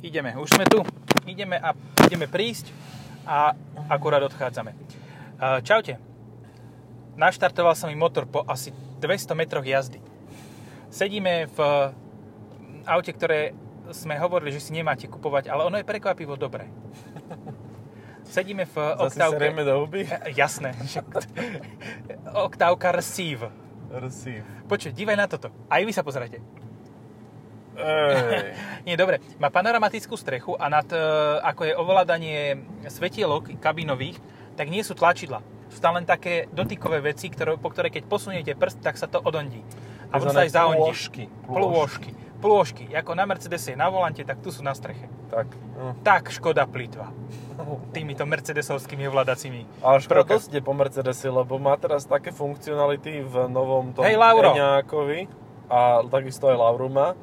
Ideme, už sme tu. Ideme a ideme prísť a akurát odchádzame. Čaute. Naštartoval sa mi motor po asi 200 metroch jazdy. Sedíme v aute, ktoré sme hovorili, že si nemáte kupovať, ale ono je prekvapivo dobré. Sedíme v Zase oktávke... serieme do huby? E, Jasné. Oktávka Receive. Receive. Počuj, dívaj na toto. Aj vy sa pozrite. Nie, dobre. Má panoramatickú strechu a nad, e, ako je ovládanie svetielok kabinových, tak nie sú tlačidla. Sú tam len také dotykové veci, ktoré, po ktoré keď posuniete prst, tak sa to odondí. A potom sa aj zaondí. Plôžky. Plôžky. Plôžky. Ako na Mercedese je na volante, tak tu sú na streche. Tak. No. Tak škoda plýtva. Týmito mercedesovskými ovládacími. Ale škoda ide po Mercedese, lebo má teraz také funkcionality v novom tom Hej, Lauro. Eňákovi a takisto aj Lauru má,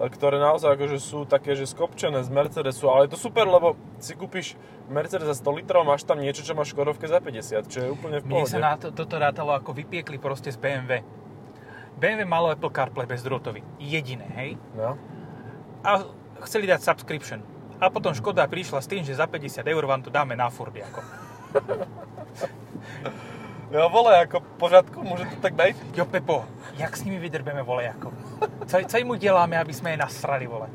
ktoré naozaj akože sú také, že skopčené z Mercedesu, ale je to super, lebo si kúpiš Mercedes za 100 litrov, máš tam niečo, čo máš Škodovke za 50, čo je úplne v Mne pohode. sa na to, toto rátalo ako vypiekli proste z BMW. BMW malo Apple CarPlay bezdrôtový. Jediné, hej? No. A chceli dať subscription. A potom Škoda prišla s tým, že za 50 eur vám to dáme na furt. Ako. Jo, vole, ako v pořádku, môže to tak dať? Jo, Pepo, jak s nimi vydrbeme, vole, ako? Co, co im uděláme, aby sme je nasrali, vole?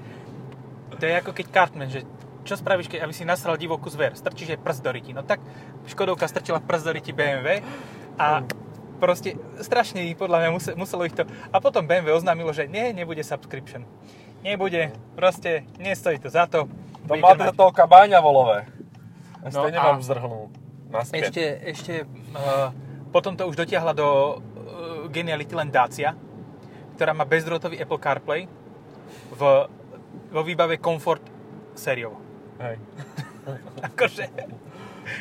To je ako keď Cartman, že čo spravíš, keď, aby si nasral divokú zver? Strčíš jej prst do ryti. No tak Škodovka strčila prst do ryti BMW a proste strašne ich, podľa mňa muselo, muselo ich to... A potom BMW oznámilo, že nie, nebude subscription. Nebude, proste nestojí to za to. To máte za toho kabáňa volové. A No stejne a- vám. Naspäť. Ešte, ešte uh, potom to už dotiahla do uh, geniality len Dacia, ktorá má bezdrôtový Apple CarPlay v, vo výbave Comfort sériovo. Hej. Akože,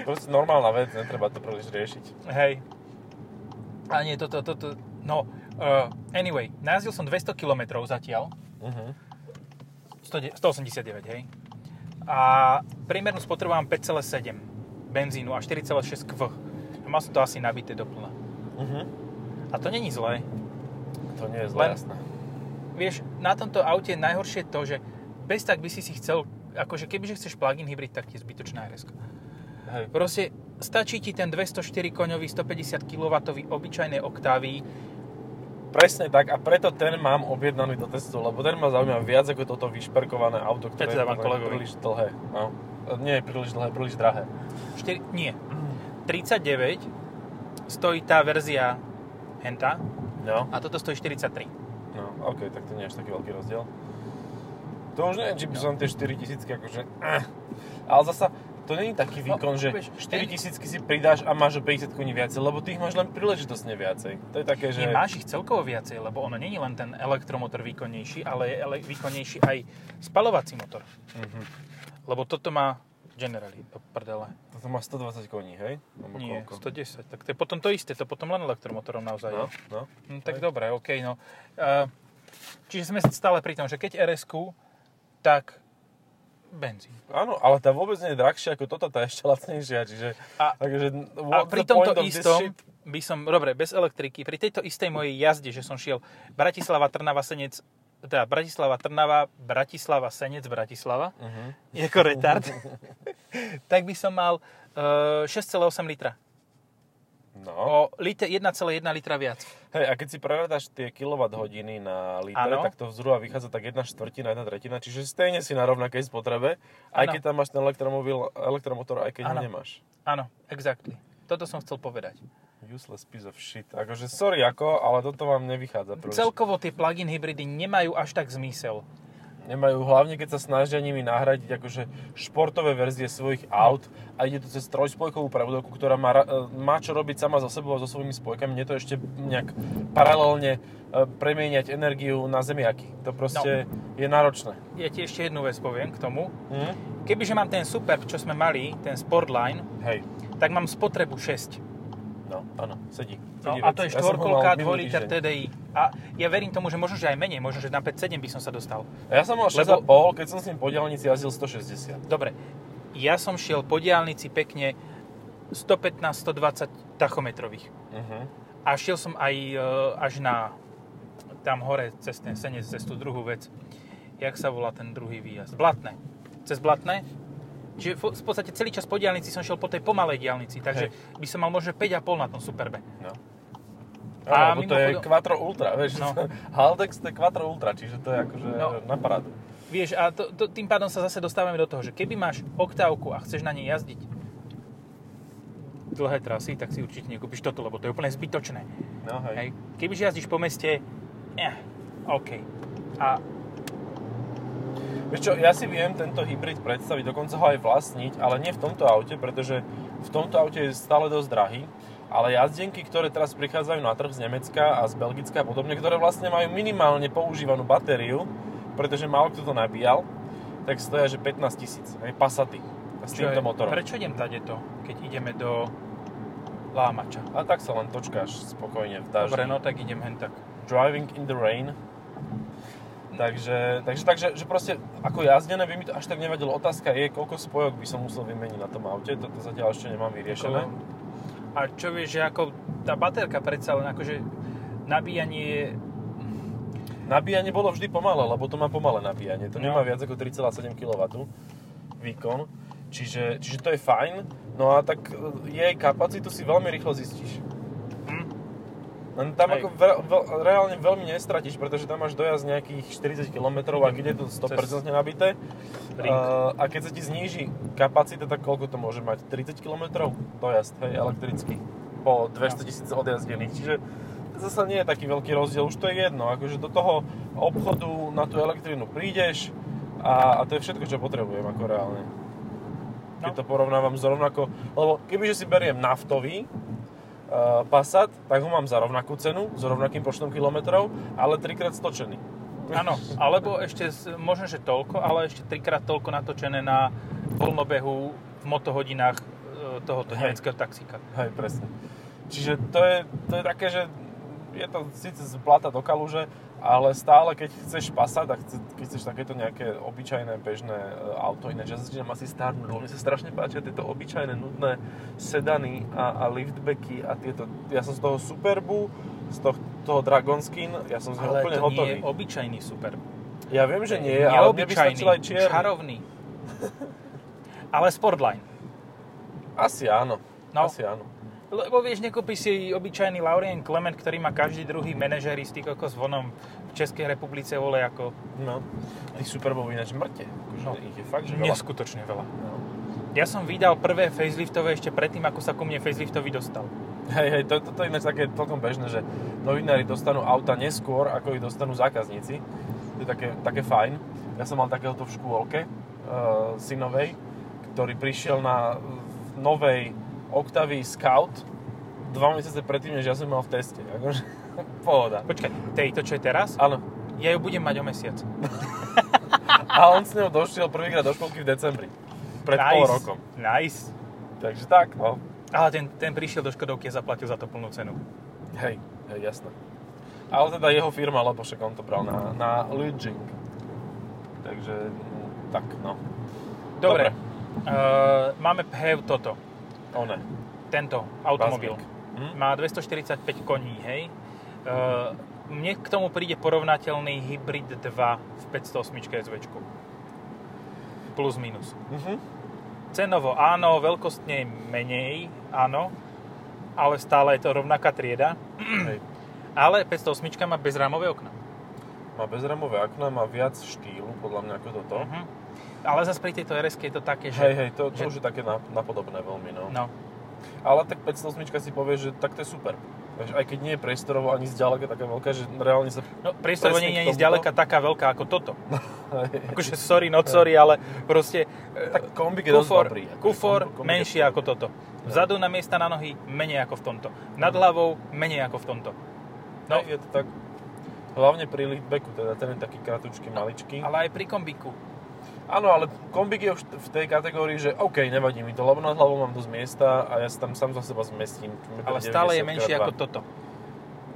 Proste normálna vec, netreba to príliš riešiť. hej. A nie, toto, toto, no, uh, anyway, najazdil som 200 km zatiaľ, Uh-huh. 100 189, hej. A priemernú spotrebu mám 5,7 benzínu a 4,6 kV. Mal som to asi nabité doplna. Uh-huh. A to není zlé. To nie je zle, Len- jasné. Vieš, na tomto aute je najhoršie to, že bez tak by si si chcel, akože kebyže chceš plug-in hybrid, tak je zbytočná rs Hej. Proste stačí ti ten 204 koňový 150 kW obyčajnej oktávy. Presne tak a preto ten mám objednaný do testu, lebo ten ma zaujíma viac ako toto vyšperkované auto, ktoré teda je príliš dlhé. No. Nie je príliš dlhé, príliš drahé. 4, nie. 39 stojí tá verzia henta No. a toto stojí 43. No, ok, tak to nie je až taký veľký rozdiel. To už neviem, či by som tie 4000 akože... Eh. Ale zasa, to není taký No, výkon, že vieš, 4000 si pridáš a máš o 50 koní viacej, lebo tých máš len príležitosne viacej. To je také, že... Nie, máš ich celkovo viacej, lebo ono není len ten elektromotor výkonnejší, ale je ele- výkonnejší aj spalovací motor. Mhm. Lebo toto má Generali, do prdele. Toto má 120 koní, hej? Alebo Nie, koľko? 110. Tak to je potom to isté, to potom len elektromotorom naozaj No, je. no. Hm, tak Hej. dobre, OK, no. Uh, čiže sme stále pri tom, že keď rs tak benzín. Áno, ale tá vôbec nie je drahšia ako toto, tá je ešte lacnejšia, čiže... A- takže, A pri tomto istom by som, dobre, bez elektriky, pri tejto istej mojej jazde, že som šiel Bratislava, Trnava, Senec, teda Bratislava, Trnava, Bratislava, Senec, Bratislava, Mhm. je ako retard, tak by som mal uh, 6,8 litra. No. O liter, 1,1 litra viac. Hej, a keď si prerátaš tie kWh na litre, Áno. tak to zhruba vychádza tak jedna štvrtina, jedna tretina, čiže stejne si na rovnakej spotrebe, aj Áno. keď tam máš ten elektromobil, elektromotor, aj keď ho Áno. nemáš. Áno, exactly. Toto som chcel povedať. Useless piece of shit. Akože sorry ako, ale toto vám nevychádza príliš. Celkovo tie plug-in hybridy nemajú až tak zmysel. Nemajú, hlavne keď sa snažia nimi nahradiť akože športové verzie svojich aut a ide to cez trojspojkovú prevodovku, ktorá má, e, má čo robiť sama so sebou a so svojimi spojkami. Nie to ešte nejak paralelne e, premieňať energiu na zemiaky. To proste je náročné. Ja ti ešte jednu vec poviem k tomu. Hm? Kebyže mám ten Superb, čo sme mali, ten Sportline, Hej. tak mám spotrebu 6. No, áno, sedí. No, sedí a vec. to je Ja štvorkolka, 2 minulý liter týždeň. TDI. A ja verím tomu, že možno, že aj menej, možno, že na 5-7 by som sa dostal. A ja som mal 6,5, Lebo- keď som s ním po diaľnici jazdil 160. Dobre, ja som šiel po diálnici pekne 115-120 tachometrových. Uh-huh. A šiel som aj e, až na tam hore cez ten senec, cez tú druhú vec. jak sa volá ten druhý výjazd? Blatné. Cez Blatné. Čiže v podstate celý čas po diálnici som šiel po tej pomalej diálnici, takže by som mal možno 5,5 na tom Superbe. No. A A lebo to je Quattro Ultra, vieš. No. Haldex to je Quattro Ultra, čiže to je akože No. na parádu. Vieš, a to, to, tým pádom sa zase dostávame do toho, že keby máš oktávku a chceš na nej jazdiť dlhé trasy, tak si určite nekúpiš toto, lebo to je úplne zbytočné. No hej. Hej. Kebyže jazdíš po meste, eh, OK. A Vieš čo, ja si viem tento hybrid predstaviť, dokonca ho aj vlastniť, ale nie v tomto aute, pretože v tomto aute je stále dosť drahý. Ale jazdenky, ktoré teraz prichádzajú na trh z Nemecka a z Belgicka a podobne, ktoré vlastne majú minimálne používanú batériu, pretože málo kto to nabíjal, tak stoja, že 15 tisíc, aj Passaty s týmto motorom. Prečo idem tady to, keď ideme do Lámača? A tak sa len točkáš spokojne v daždi. Dobre, no tak idem hen tak. Driving in the rain. Takže, takže, takže že proste ako jazdené by mi to až tak nevadilo. Otázka je, koľko spojok by som musel vymeniť na tom aute. Toto zatiaľ ešte nemám vyriešené. A čo vieš, že ako tá baterka predsa len akože nabíjanie je... Nabíjanie bolo vždy pomalé, lebo to má pomalé nabíjanie. To No. nemá viac ako 3,7 kW výkon. Čiže, čiže to je fajn. No a tak e, jej kapacitu si veľmi rýchlo zistíš. Len tam Hej. ako ve, ve, reálne veľmi nestratíš, pretože tam máš dojazd nejakých 40 km a keď je to 100% nabité. Ring. Uh, a keď sa ti zníži kapacita, tak koľko to môže mať? 30 km dojazd, hej, elektrický. Po 200 tisíc odjazdených. Čiže zase nie je taký veľký rozdiel, už to je jedno. Akože do toho obchodu na tú elektrínu prídeš a, a to je všetko, čo potrebujem ako reálne. Keď No. to porovnávam s rovnako, lebo kebyže si beriem naftový, Passat, tak ho mám za rovnakú cenu, s rovnakým počtom kilometrov, ale trikrát stočený. Áno, alebo ešte možno, že toľko, ale ešte trikrát toľko natočené na voľnobehu v motohodinách e, tohoto nemeckého taxíka. Hej, presne. Čiže to je, to je také, že je to síce z plata do kaluže, ale stále keď chceš pasať a chce, keď chceš takéto nejaké obyčajné bežné e, auto, ináč ja začínam asi starnúť, lebo mne sa strašne páčia tieto obyčajné nudné sedany a, a liftbacky a tieto, ja som z toho Superbu, z toho, toho Dragonskin, ja som z neho Ale úplne to hotový. nie je obyčajný super. Ja viem, že nie, ale mne by aj čierny. čarovný. ale Sportline. Asi áno, No. asi áno. Lebo vieš, nekúpiš si obyčajný Laurien Clement, ktorý má každý druhý manažeristý kokos vonom v Českej republice vole ako No, tých Superbov ináč mŕte. Akože No. ich je fakt, že veľa. neskutočne veľa. No. Ja som vydal prvé faceliftové ešte predtým, ako sa ku mne faceliftový dostal. Hej, hej, to, toto je ináč také celkom bežné, že novinári dostanú auta neskôr, ako ich dostanú zákazníci. To je také, také fajn. Ja som mal takéhoto v škôlke, uh, synovej, ktorý prišiel na novej Octavii Scout dva mesiace predtým, než ja som mal v teste. Akože, pohoda. Počkaj, tejto, čo je teraz? Áno. Ja ju budem mať o mesiac. A on s ňou došiel prvýkrát do školky v decembri. Pred nice. pol rokom. Nice. Takže tak, no. Ale ten, ten prišiel do Škodovky a zaplatil za to plnú cenu. Hej, hej, jasné. Ale teda jeho firma, lebo však on to bral na, na leasing. Takže, mm, tak, no. Dobre. Uh, máme PHEV toto. One. Tento automobil. Hm? Má 240 koní, hej. Uh, mne k tomu príde porovnateľný Hybrid 2 v 508 SV. Plus minus. Mhm. Cenovo áno, veľkostne menej, áno, ale stále je to rovnaká trieda. Hej. Ale 508 má bezrámové okna. Má bezramové okna, má viac štýlu, podľa mňa, ako toto. Mhm. Ale zase pri tejto rs je to také, že... Hej, hej, to, to že- už je také na- napodobné veľmi, no. No, Ale tak 508 si povie, že tak to je super. Vieš, aj keď nie je priestorovo ani zďaleka taká veľká, že reálne sa... no priestorovo nie je ani zďaleka taká veľká ako toto. Akože sorry, not sorry, ale proste... Tak kombik je kufor, dobrý. akože kufor kombi- kombik menší ako toto. Vzadu na miesta na nohy menej ako v tomto. Nad hlavou menej ako v tomto. No, No, je to tak. Hlavne pri liftbacku, teda ten je taký kratučký, maličký. ale aj pri kombiku. Áno, ale kombik je už v tej kategórii, že OK, nevadí mi to, lebo nad hlavou mám dosť miesta a ja sa tam sám za seba zmestím. Ale stále je 90 menší ako toto.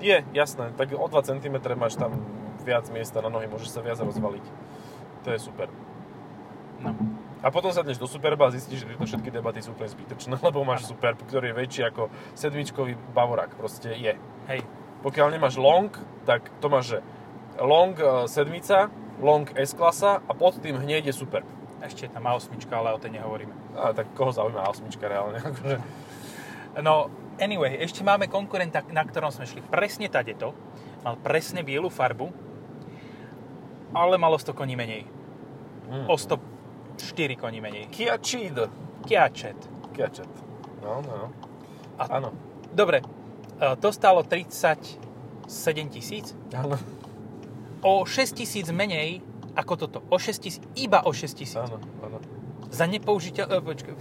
Je, jasné, tak o 2 cm máš tam viac miesta na nohy, môžeš sa viac rozvaliť. To je super. No. A potom sadneš do Superba a zistíš, že tieto všetky debaty sú úplne zbytočné, lebo máš Superb, ktorý je väčší ako sedmičkový Bavorák, proste je. Hej, Pokiaľ nemáš long, tak to máš, že long e, sedmica long S-klasa a pod tým hneď je super. Ešte je tam A8, ale o tej nehovoríme. A tak koho zaujíma A8 reálne? Akože, No, anyway, ešte máme konkurenta, na ktorom sme šli presne tadeto. Mal presne bielu farbu, ale malo 100 koní menej. mm. O 104 koní menej. Kia Ceed. Kiačet. Kia Ceed. No, no, no. A- Áno. Dobre, e, to stálo 37 tisíc. Áno. O 6 tisíc menej ako toto. O 6 tisíc, iba o 6 tisíc. Áno, áno. Za nepoužiteľ... e, počkaj,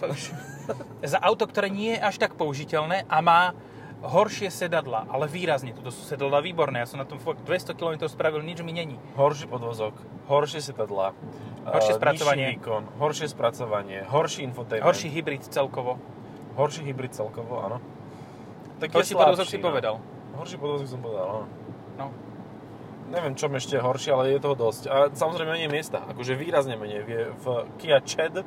za auto, ktoré nie je až tak použiteľné a má horšie sedadla, ale výrazne. Toto sú sedadla výborné. Ja som na tom fakt 200 km spravil, nič mi není. Horší podvozok, horšie sedadlá, Horšie eh, spracovanie. výkon, horšie spracovanie, horší infotainment, Horší hybrid celkovo. horší hybrid celkovo, áno. Tak Horší podvozok si no. povedal. Horší podvozok som povedal, áno. No. Neviem, čom ešte horšie, ale je toho dosť. A samozrejme menej miesta, akože výrazne menej je v Kia Ceed,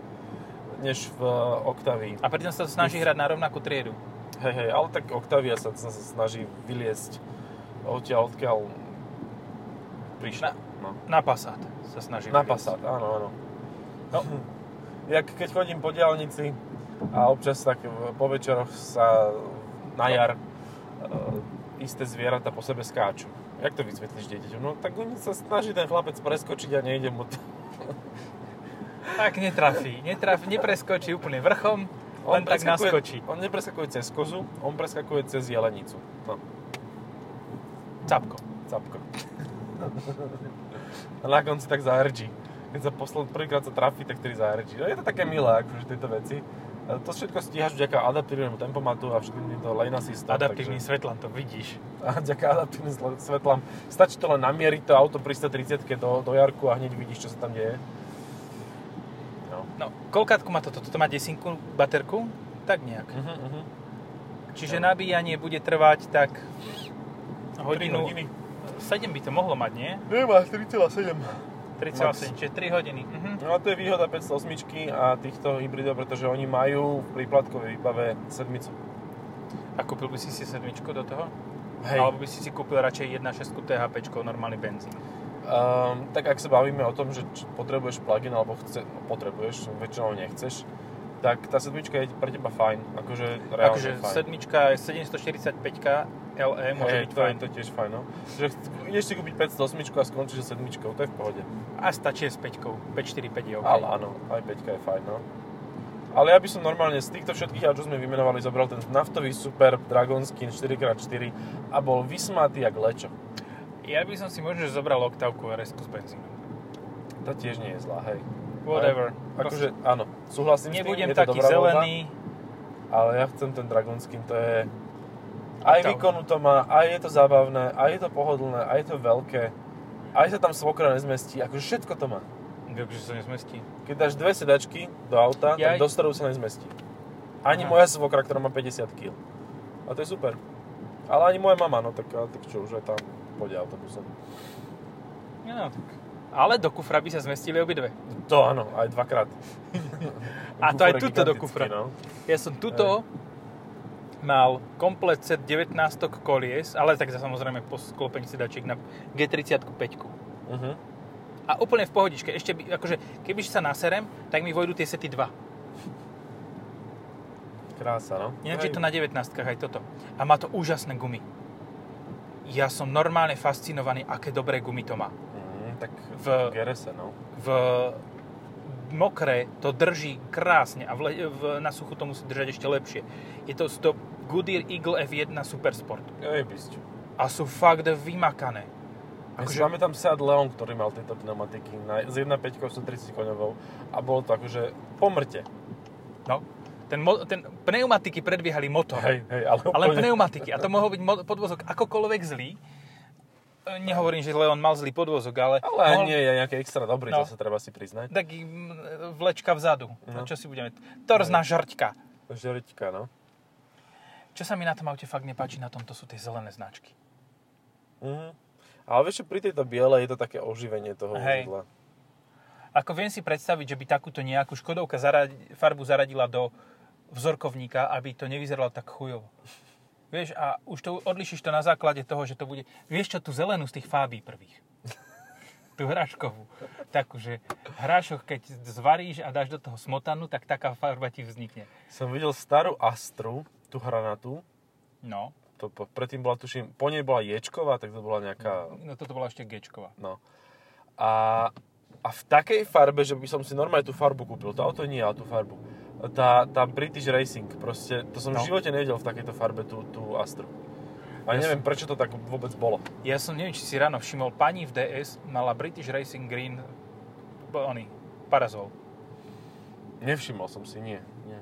než v Octavii. A pritom sa to snaží hrať na rovnakú triedu. Hej, hej, ale tak Octavia sa, sa snaží vyliesť odtiaľ, odkiaľ prišla. No. Na Passat sa snaží. Na vyviesť. Passat, áno, áno. No, Jak keď chodím po diálnici a občas tak po večeroch sa na jar e, isté zvieratá po sebe skáču. Jak to vysvetlíš dieťaťom? No tak oni sa snaží ten chlapec preskočiť a nejde mu to. tak netrafí. netrafí. Nepreskočí úplne vrchom, len tak naskočí. On nepreskakuje cez kozu, on preskakuje cez jelenicu. No, Capko. capko. a na konci tak zahrčí. Keď sa poslal, prvýkrát sa trafí, tak tedy zahrčí. No je to také milé, akože tieto veci. To všetko stíhaš vďaka adaptívnemu tempomatu a všetkým týmto lane assistom. Adaptívny svetlám, to vidíš. A vďaka adaptívnym svetlám. Stačí to len namieriť to auto pri 130 do, do jarku a hneď vidíš, čo sa tam deje. No. No, koľkátku má toto? Toto má desinku baterku? Tak nejak. Uh-huh, uh-huh. Čiže nabíjanie bude trvať tak hodinu... hodiny. 7 by to mohlo mať, nie? Nemá, 3,7. 3,8, čiže 3 hodiny. Mhm. No a to je výhoda 508 a týchto hybridov, pretože oni majú v príplatkovej výbave sedmicu. A kúpil by si si sedmičku do toho? Hej. Alebo by si si kúpil radšej 1.6 THP, normálny benzín. Um, tak ak sa bavíme o tom, že potrebuješ plug-in, alebo chce, potrebuješ, väčšinou nechceš, tak tá sedmička je pre teba fajn, akože reálne Akože fajn. sedmička je 745 LE môže Hej, byť to, fajn. je, to tiež fajn, no. Že ideš si kúpiť 508 a skončíš so sedmičkou, to je v pohode. A stačí s 5 545 je OK. Ale áno, aj 5 je fajn, no. Ale ja by som normálne z týchto všetkých čo sme vymenovali, zobral ten naftový super Dragon Skin 4x4 a bol vysmatý jak lečo. Ja by som si možno zobral oktávku rs s benzínom. To tiež nie je zlá, hej. Whatever. Akože, áno, súhlasím Nebudem s tým, je taký voľba, zelený. ale ja chcem ten Dragon Skin, to je... Aj výkonu to má, aj je to zábavné, aj je to pohodlné, aj je to veľké, aj sa tam svokra nezmestí, akože všetko to má. Takže sa nezmestí. Keď dáš dve sedačky do auta, Jaj. tak do stroju sa nezmestí. Ani Aha. moja svokra, ktorá má 50 kg. A to je super. Ale ani moja mama, no tak, ale tak čo, už aj tam pôjde autobusom. No, tak. Ale do kufra by sa zmestili obidve. To áno, aj dvakrát. A to aj tuto do kufra. No. Ja som tuto mal komplet set 19 kolies, ale tak samozrejme po sklopení sedačiek na G35. Uh-huh. A úplne v pohodičke. Ešte by, akože, keby sa naserem, tak mi vojdu tie sety 2. Krása, no. Ináč je to na 19 aj toto. A má to úžasné gumy. Ja som normálne fascinovaný, aké dobré gumy to má. Tak v V- GRS, no. V mokré to drží krásne a v, v, na suchu to musí držať ešte lepšie. Je to, to Goodyear Eagle F1 Supersport. Ej, bysť. A sú fakt vymakané. Akože, pamätám Seat Leon, ktorý mal tieto pneumatiky na, s 1.5 130 koňovou a bolo to akože pomrte. no, ten, mo, ten pneumatiky predbiehali motor. Hej, hej, ale, Ale úplne... pneumatiky. A to mohol byť mo- podvozok akokoľvek zlý. E, Nehovorím, že Leon mal zlý podvozok, ale... Ale mohol- nie je nejaký extra dobrý, No. zase treba si priznať. Taký mm, vlečka vzadu. No. No. čo si budeme... Torzná žrťka. Žeriťka, no. Čo sa mi na tom aute fakt nepáči, na tomto sú tie zelené značky. Mhm. Ale vieš, pri tejto biele je to také oživenie toho Hej. vozidla. Ako viem si predstaviť, že by takúto nejakú Škodovka zaradi, farbu zaradila do vzorkovníka, aby to nevyzeralo tak chujovo. Vieš, a už to odlišíš to na základe toho, že to bude... Vieš čo, tú zelenú z tých fábí prvých. tú hraškovú. Takú, že hrášok, keď zvaríš a dáš do toho smotanu, tak taká farba ti vznikne. Som videl starú Astru, tú hranatú. No. To, po- predtým bola, tuším, po nej bola Ječková, tak to bola nejaká... No toto bola ešte Gčková. No. A, a v takej farbe, že by som si normálne tú farbu kúpil. To auto nie, ale tú farbu. Tá, tá British Racing, proste, to som No. v živote nevidel v takejto farbe tú, tú Astru. A Ja neviem, prečo to tak vôbec bolo. Ja som, neviem, či si ráno všimol, pani v DS mala British Racing Green oný, parazol. Nevšimol som si, nie. nie.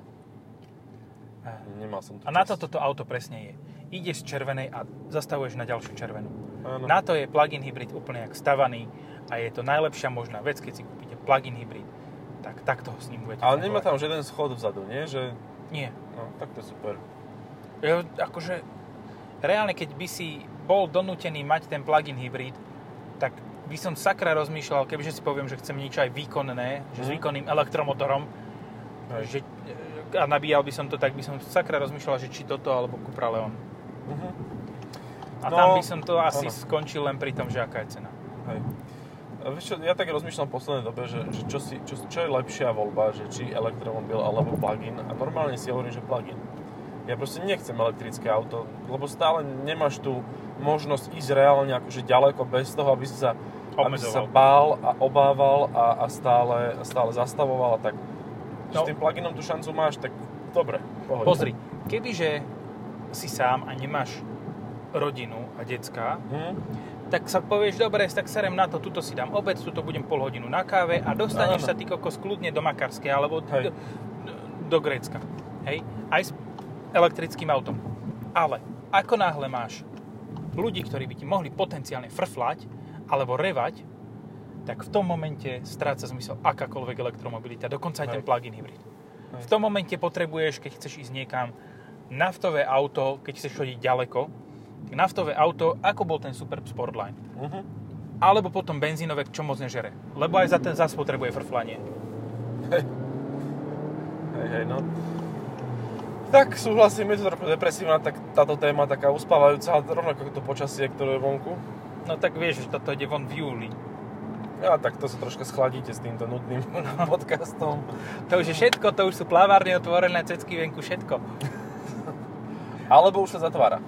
Nemal som tu A na čas. to toto auto presne je. Ide z červenej a zastavuješ na ďalšiu červenú. Áno. Na to je plug-in hybrid úplne jak stavaný a je to najlepšia možná vec, keď si kúpite plug-in hybrid. Tak takto ho s ním budete Ale nemá fungovať. tam žiaden schod vzadu, nie? Že, Nie. no, tak to je super. Ja, akože, reálne, keď by si bol donútený mať ten plug-in hybrid, tak by som sakra rozmýšľal, kebyže si poviem, že chcem niečo aj výkonné, že s Mhm. výkonným elektromotorom, Hej. že, a nabíjal by som to, tak by som sakra rozmýšľal, že či toto alebo Cupra Leon. Mhm. A No, tam by som to asi áno. skončil len pri tom, že aká je cena. Hej. Vieš čo, ja tak rozmýšľam v poslednej dobe, že, že čo, si, čo, čo je lepšia voľba, že či elektromobil alebo plug-in. A normálne si hovorím, že plug-in. Ja proste nechcem elektrické auto, lebo stále nemáš tu možnosť ísť reálne akože ďaleko bez toho, aby si sa, aby si sa bál a obával a, a stále, stále zastavoval a tak. No. S tým pluginom tú šancu máš, tak dobre. pohode. Pozri, kebyže si sám a nemáš rodinu a decka, Hm? Tak sa povieš, dobre, tak serem na to, tuto si dám obed, tuto budem pol hodinu na káve a dostaneš Áno. sa ty kokos kľudne do Makarskej alebo Hej. do, do Grécka. Hej? Aj s elektrickým autom. Ale ako náhle máš ľudí, ktorí by ti mohli potenciálne frflať alebo revať, tak v tom momente stráca zmysel akákoľvek elektromobilita, dokonca aj ten plug-in hybrid. Hej. V tom momente potrebuješ, keď chceš ísť niekam, naftové auto, keď chceš chodiť ďaleko, naftové auto, ako bol ten Superb Sportline. Mhm. Alebo potom benzínové, čo moc nežere. Lebo aj za ten zas potrebuje frflanie. Hej, hej, no. Tak súhlasím, je to trochu depresívna tak táto téma, taká uspávajúca, rovnako ako to počasie, ktoré je vonku. No tak vieš, že toto ide von v júli. Ja tak to sa troška schladíte s týmto nudným podcastom. To už je všetko, to už sú plavárne otvorené, cecky venku, všetko. Alebo už sa zatvára.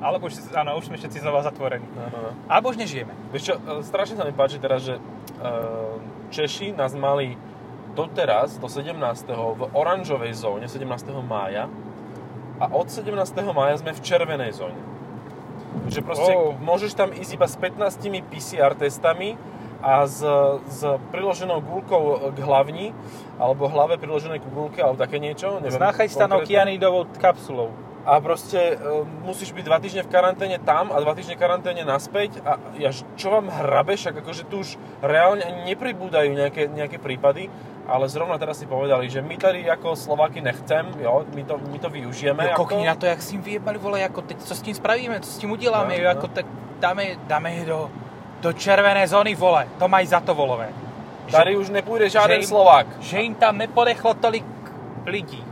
Alebo už, áno, už sme všetci znova zatvorení. No, no, no. Alebo už nežijeme. Vieš čo, e, strašne sa mi páči teraz, že e, Češi nás mali doteraz, do 17. v oranžovej zóne, 17. mája. A od 17. mája sme v červenej zóne. Že proste Oh. môžeš tam ísť iba s 15 PCR testami a s, s priloženou gulkou k hlavni, alebo hlave priloženej ku gulke, alebo také niečo. S Neviem, nachajstanou konkrétne. kianidovou kapsulou. A proste e, musíš byť dva týždne v karanténe tam a dva týždne v karanténe naspäť a ja, čo vám hrabe, však akože tu už reálne ani nepribúdajú nejaké, nejaké prípady, ale zrovna teraz si povedali, že my tady ako Slováky nechcem, jo, my to, my to využijeme. Ako- kokni na to, jak si im vyjebali, vole, ako teď, co s tím spravíme, co s tím uděláme, No, jo, no. ako tak dáme, dáme je do, do červené zóny, vole, to mají za to, volové. Tady už nepôjde žiaden že im- Slovák. Že im tam nepodechlo tolik lidí.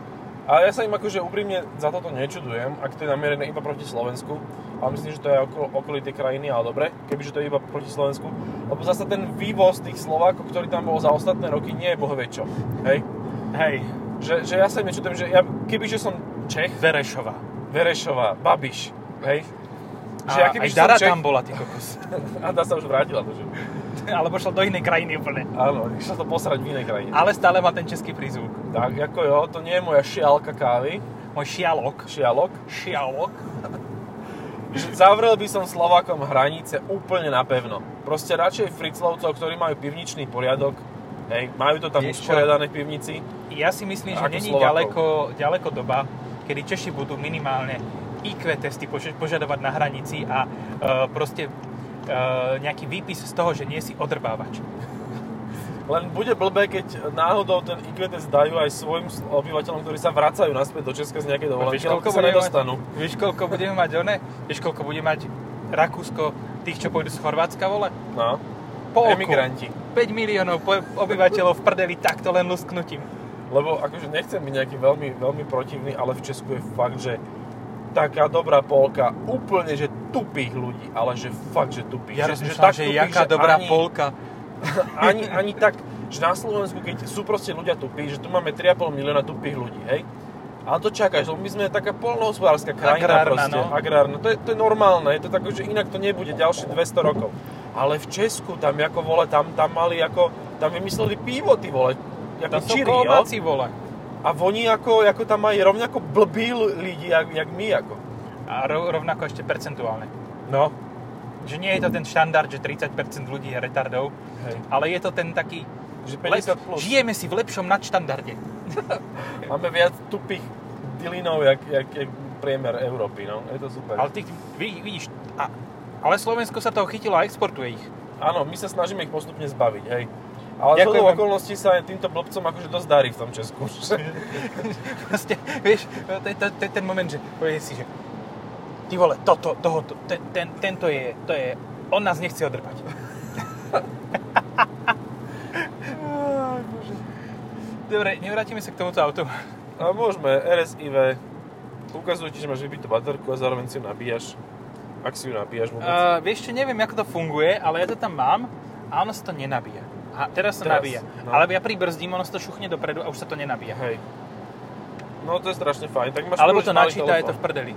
Ale ja sa im akože úprimne za toto nečudujem, ak to je namierené iba proti Slovensku. Ale myslím, že to je okolo, okolité krajiny, ale dobre, kebyže to je iba proti Slovensku. Lebo zase ten vývoz tých Slovákov, ktorý tam bol za ostatné roky, nie je bohvie čo. Hej? Hej, Že, že ja sa im nečudujem, že ja, kebyže som Čech, Verešová. Verešová, Babiš, hej? A Že ja aj Dara Čech, tam bola, ty kokos. a dá sa už vrátila, to, že? Alebo šla do inej krajiny úplne. Áno, išla to posrať v inej krajine. Ale stále má ten český prízvuk. Tak, ako jo, to nie je moja šialka kávy, Môj šialok. šialok. Šialok. Zavrel by som Slovákom hranice úplne napevno. Proste radšej Fritzlovcov, ktorí majú pivničný poriadok, hej, majú to tam Vieš usporiadané v pivnici. Ja si myslím, že není Slovákov. ďaleko, ďaleko doba, kedy Češi budú minimálne IQ testy pož- požadovať na hranici a e, proste nejaký výpis z toho, že nie si odrbávač. Len bude blbé, keď náhodou ten IQ test dajú aj svojim obyvateľom, ktorí sa vracajú naspäť do Česka z nejakej dovolenky, Vieš, lebo koľko sa budeme nedostanú. Mať, vieš, koľko budeme mať one? Vieš, koľko bude mať Rakúsko tých, čo pôjdu z Chorvátska, vole? No, Polku. emigranti. 5 miliónov po- obyvateľov v prdeli takto len lusknutím. Lebo akože nechcem byť nejaký veľmi, veľmi protivný, ale v Česku je fakt, že taká dobrá polka, úplne, že tupých ľudí, ale že fakt, že tupých. Ja že, rozmýšľam, že, tupých, jaká dobrá ani, polka. ani, ani tak, že na Slovensku, keď sú proste ľudia tupí, že tu máme 3,5 milióna tupých ľudí, hej? Ale to čakáš, lebo my sme taká polnohospodárska krajina Agrárna, proste. no. Agrárna. To je, to je normálne, je to tak, že inak to nebude ďalšie 200 rokov. Ale v Česku tam ako vole, tam, tam mali ako, tam vymysleli pivo, ty vole, ako Tam čiri, jo? vole. A oni ako, ako tam majú rovnako blbí lidi, jak, jak my ako. A ro- rovnako ešte percentuálne. No, Že nie je to ten štandard, že 30% ľudí je retardov, hej. ale je to ten taký... Že Lep, 50 plus. žijeme si v lepšom nadštandarde. Máme viac tupých dilinov, jak, jak, jak priemer Európy, no. Je to super. Ale ty vid- vidíš, a, ale Slovensko sa toho chytilo a exportuje ich. Áno, my sa snažíme ich postupne zbaviť, hej. Ale Ďakujem. okolností sa týmto blbcom akože dosť darí v tom Česku. Proste, vieš, to je, to, to je ten moment, že povieš si, že ty vole, toto, toho, to, ten, ten, tento je, to je, on nás nechce odrpať. Dobre, nevrátime sa k tomuto autu. A môžeme, RSIV, ukazuje ti, že máš vybitú baterku a zároveň si ju nabíjaš. Ak si ju nabíjaš vôbec. Uh, vieš čo, neviem, ako to funguje, ale ja to tam mám a ono sa to nenabíja. A teraz sa Teraz, nabíja. no. Ale ja pribrzdím, ono sa to šuchne dopredu a už sa to nenabíja. Hej. No to je strašne fajn. Tak máš Alebo to načíta, je to v prdeli.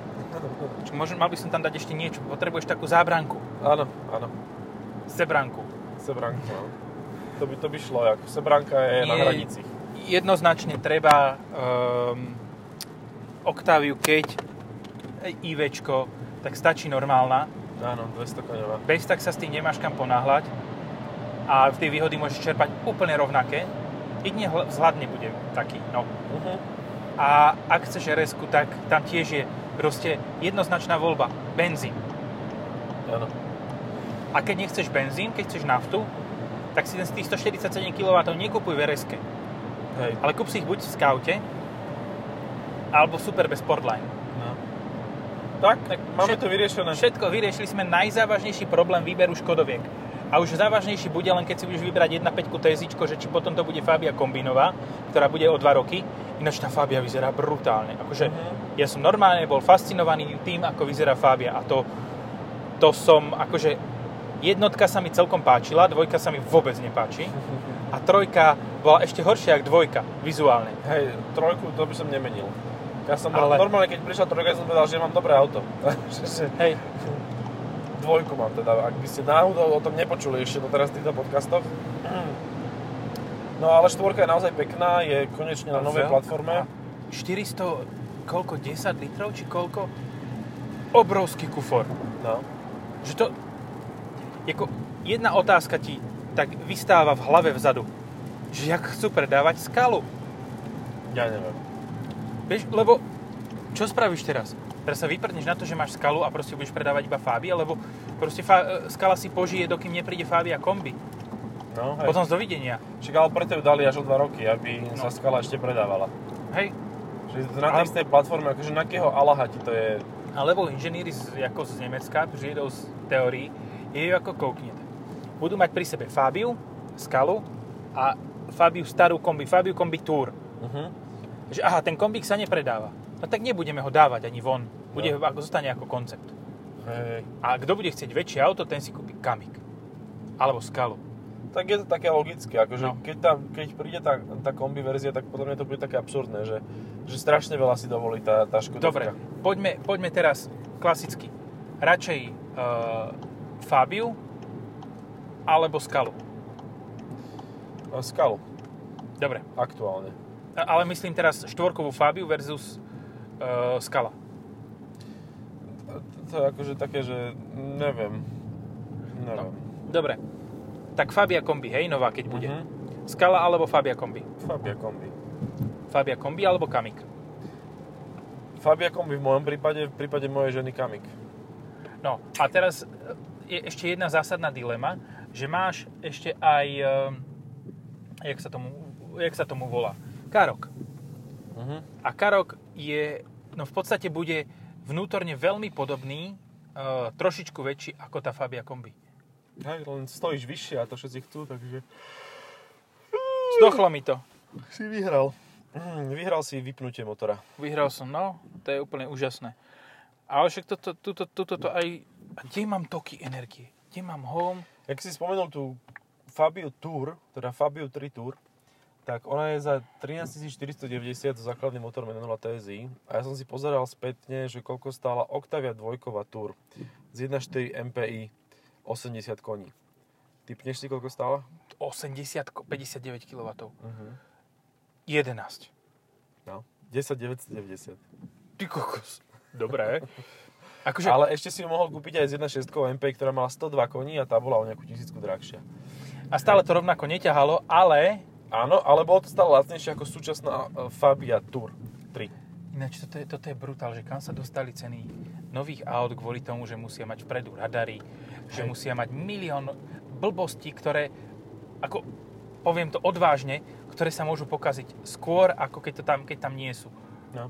Čiže možno, mal by som tam dať ešte niečo. Potrebuješ takú zábranku. Áno, áno. Sebranku. Sebranka, no. To by, to by šlo, ako Sebranka je na Nie. hranici. Jednoznačne treba um, Octaviu, keď IVčko, tak stačí normálna. Áno, 200 koňová. Bez tak sa s tým nemáš kam ponáhľať. A v tej výhody môžeš čerpať úplne rovnaké. Jedine vzhľad nebude taký. No. Uh-huh. A ak chceš rs tak tam tiež je proste jednoznačná voľba. Benzín. Áno. A keď nechceš benzín, keď chceš naftu, tak si ten z tých 147 kW nekupuj v rs ale kúp si ich buď v Scoute, alebo v Superbe Sportline. No. Tak, Tak máme všet- to vyriešené. Všetko vyriešili sme najzávažnejší problém výberu Škodoviek. A už závažnejší bude len keď si budeš vybrať 1.5 TSIčko, že či potom to bude Fabia kombinová, ktorá bude o 2 roky. Ináč tá Fabia vyzerá brutálne. Akože Mhm. ja som normálne bol fascinovaný tým, ako vyzerá Fabia. A to, to som, akože jednotka sa mi celkom páčila, dvojka sa mi vôbec nepáči. A trojka bola ešte horšia ako dvojka, vizuálne. Hej, trojku to by som nemenil. Ja som Ale- normálne, keď prišla trojka, som povedal, že mám dobré auto. Hej, Dvojku mám teda, ak by ste náhodou o tom nepočuli ešte doteraz v týchto podcastoch. No ale štvorka je naozaj pekná, je konečne na novej platforme. 400, koľko, 10 litrov, či koľko? Obrovský kufor. No. Že to, ako jedna otázka ti tak vystáva v hlave vzadu. Že jak chcú predávať skalu. Ja neviem. Vieš, lebo čo spravíš teraz? Teraz sa vyprdneš na to, že máš skalu a proste budeš predávať iba Fabia, lebo proste fa- skala si požije, dokým nepríde Fabia kombi. No, hej. Potom z dovidenia. Však ale preto ju dali až o 2 roky, aby No. sa skala ešte predávala. Hej, Že na tej Ale- istej platforme, akože na akého Allaha ti to je... Alebo inžinieri z, ako z Nemecka, že jedou z teórií, je ako kouknete. Budú mať pri sebe Fabiu, Skalu a Fabiu starú kombi, Fabiu kombi Tour. Uh-huh. Že aha, ten kombík sa nepredáva. No tak nebudeme ho dávať ani von. Bude, No. ako, zostane ako koncept. Hej. A kto bude chcieť väčšie auto, ten si kúpi Kamik. Alebo Skalu. Tak je to také logické, akože No. keď, tam, keď príde tá, tá kombi verzia, tak podľa mňa to bude také absurdné, že, že strašne veľa si dovolí tá, tá Škodovka. Dobre, poďme, poďme teraz klasicky. Radšej uh, Fabiu alebo Skalu. Skalu, Dobre, aktuálne. Ale myslím teraz štvorkovú Fabiu versus uh, Skala. To, je akože také, že neviem. Neviem. Dobre. Tak Fabia kombi, hej, nová keď bude. Mhm. Skala alebo Fabia kombi? Fabia kombi. Fabia kombi alebo Kamik? Fabia kombi v mojom prípade, v prípade mojej ženy Kamik. No a teraz e, je ešte jedna zásadná dilema, že máš ešte aj, e, jak sa tomu, jak sa tomu volá, Karok. Uh-huh. A Karok je, no v podstate bude vnútorne veľmi podobný, e, trošičku väčší ako tá Fabia kombi. Hej, len stojíš vyššie a to všetci chcú, takže Zdochlo mi to. si vyhral. Mm, vyhral si vypnutie motora. Vyhral som, no, to je úplne úžasné. Ale však toto, toto, toto, to aj... A kde mám toky energie? Kde mám home? Jak si spomenul tú Fabio Tour, teda Fabio 3 Tour, tak ona je za 13 490 so základným motorom 1.0 TSI a ja som si pozeral spätne, že koľko stála Octavia 2 Tour z 1.4 MPI 80 koní. Typneš si, koľko stála? 80, 59 kW. Uh-huh. 11. No, 10 990. Ty kokos. Dobré. Akože, Ale ešte si ju mohol kúpiť aj z 1.6 MPI, ktorá mala 102 koní a tá bola o nejakú tisícku drahšia. a stále to rovnako neťahalo, ale... Áno, ale bolo to stále lacnejšie ako súčasná e, Fabia Tour 3. Ináč, toto je, toto je brutál, že kam sa dostali ceny nových aut kvôli tomu, že musia mať vpredu radary, že Hej. musia mať milión blbostí, ktoré, ako poviem to odvážne, ktoré sa môžu pokaziť skôr, ako keď, to tam, keď tam nie sú. No.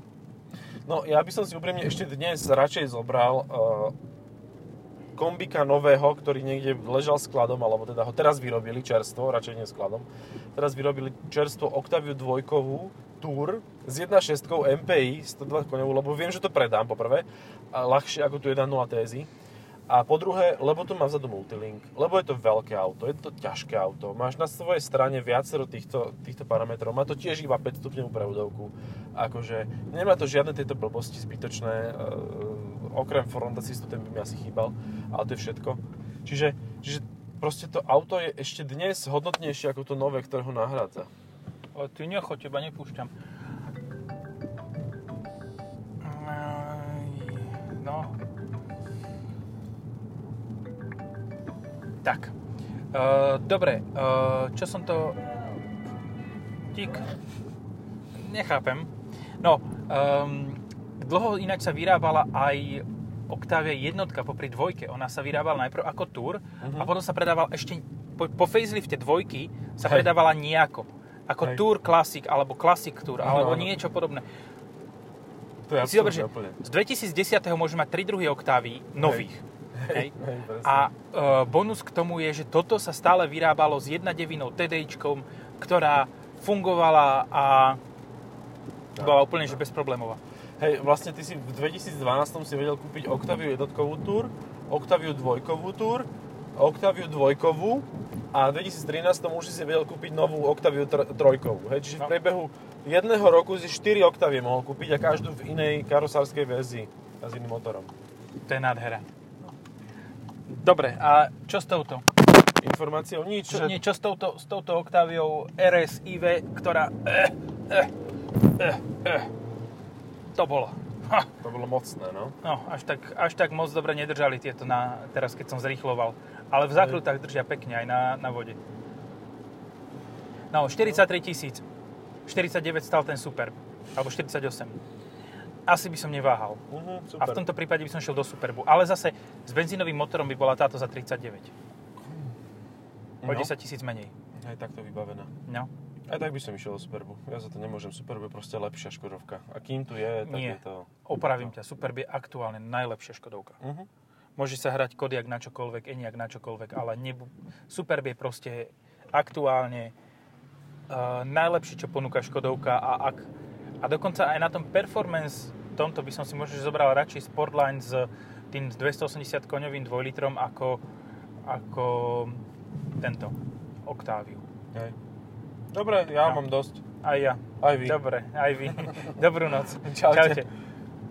no, ja by som si úprimne ešte dnes radšej zobral uh, kombika nového, ktorý niekde ležal skladom, alebo teda ho teraz vyrobili čerstvo, radšej nie skladom. Teraz vyrobili čerstvo Octaviu 2 Tour s 1.6 MPI 102 koňovú, lebo viem, že to predám poprvé, a ľahšie ako tu 1.0 TSI. A po druhé, lebo to má vzadu multilink, lebo je to veľké auto, je to ťažké auto, máš na svojej strane viacero týchto, týchto parametrov, má to tiež iba 5 stupňovú prevodovku, akože nemá to žiadne tieto blbosti zbytočné, e, okrem Assistu, ten by mi asi chýbal, ale to je všetko. Čiže, čiže proste to auto je ešte dnes hodnotnejšie ako to nové, ktoré ho nahrádza. Ale ty necho, teba nepúšťam. No. Tak. Uh, dobre, uh, čo som to... Tik. Nechápem. No, um, dlho ináč sa vyrábala aj Octavia jednotka popri dvojke. Ona sa vyrábala najprv ako Tour uh-huh. a potom sa predával ešte... Po, po facelifte dvojky sa Hej. predávala nejako. Ako Hej. Tour Classic, alebo Classic Tour, Áno, alebo niečo podobné. To je Si zober, že z 2010. môže mať 3 druhy Octavii nových. Hej. Hej, presne. A e, bonus k tomu je, že toto sa stále vyrábalo s 1.9 TDIčkom, ktorá fungovala a bola úplne že bezproblémová. Hej, vlastne ty si v 2012 si vedel kúpiť Octaviu jednotkovú túr, Octaviu dvojkovú túr, Octaviu dvojkovú a v 2013 už si si vedel kúpiť novú Octaviu tr- trojkovú. Hej, čiže v No. priebehu jedného roku si 4 Octavie mohol kúpiť a každú v inej karosárskej verzii a s iným motorom. To je nádhera. Dobre, a čo s touto? Informácie o nič, Čo, že... nie, čo s touto, s touto Octaviou RS IV, ktorá... Eh, eh, eh, eh. To bolo. Ha. To bolo mocné, no. No, až tak, až tak moc dobre nedržali tieto na, teraz, keď som zrýchloval. Ale v zakrutách držia pekne aj na, na vode. No, 43 tisíc. 49 stal ten Superb. Alebo 48. Asi by som neváhal. Uh-huh, A v tomto prípade by som šiel do Superbu. Ale zase s benzínovým motorom by bola táto za 39. O No. 10 tisíc menej. Aj takto vybavená. No. Aj tak by som išiel do Superbu. Ja za to nemôžem. Superb je proste lepšia Škodovka. A kým tu je, tak Nie. je to... Opravím ťa. Superb je aktuálne najlepšia Škodovka. Uh-huh. Môže sa hrať Kodiak na čokoľvek, Eniak na čokoľvek, ale nebu- Superb je proste aktuálne uh, najlepšie, čo ponúka Škodovka a, ak, a dokonca aj na tom performance tomto by som si možno zobral radšej Sportline s tým 280 koňovým 2 litrom ako, ako tento Octaviu. Hej. Dobre, ja No. mám dosť. Aj ja. Aj vy. Dobre, aj vy. Dobrú noc. Čaute. Čaute.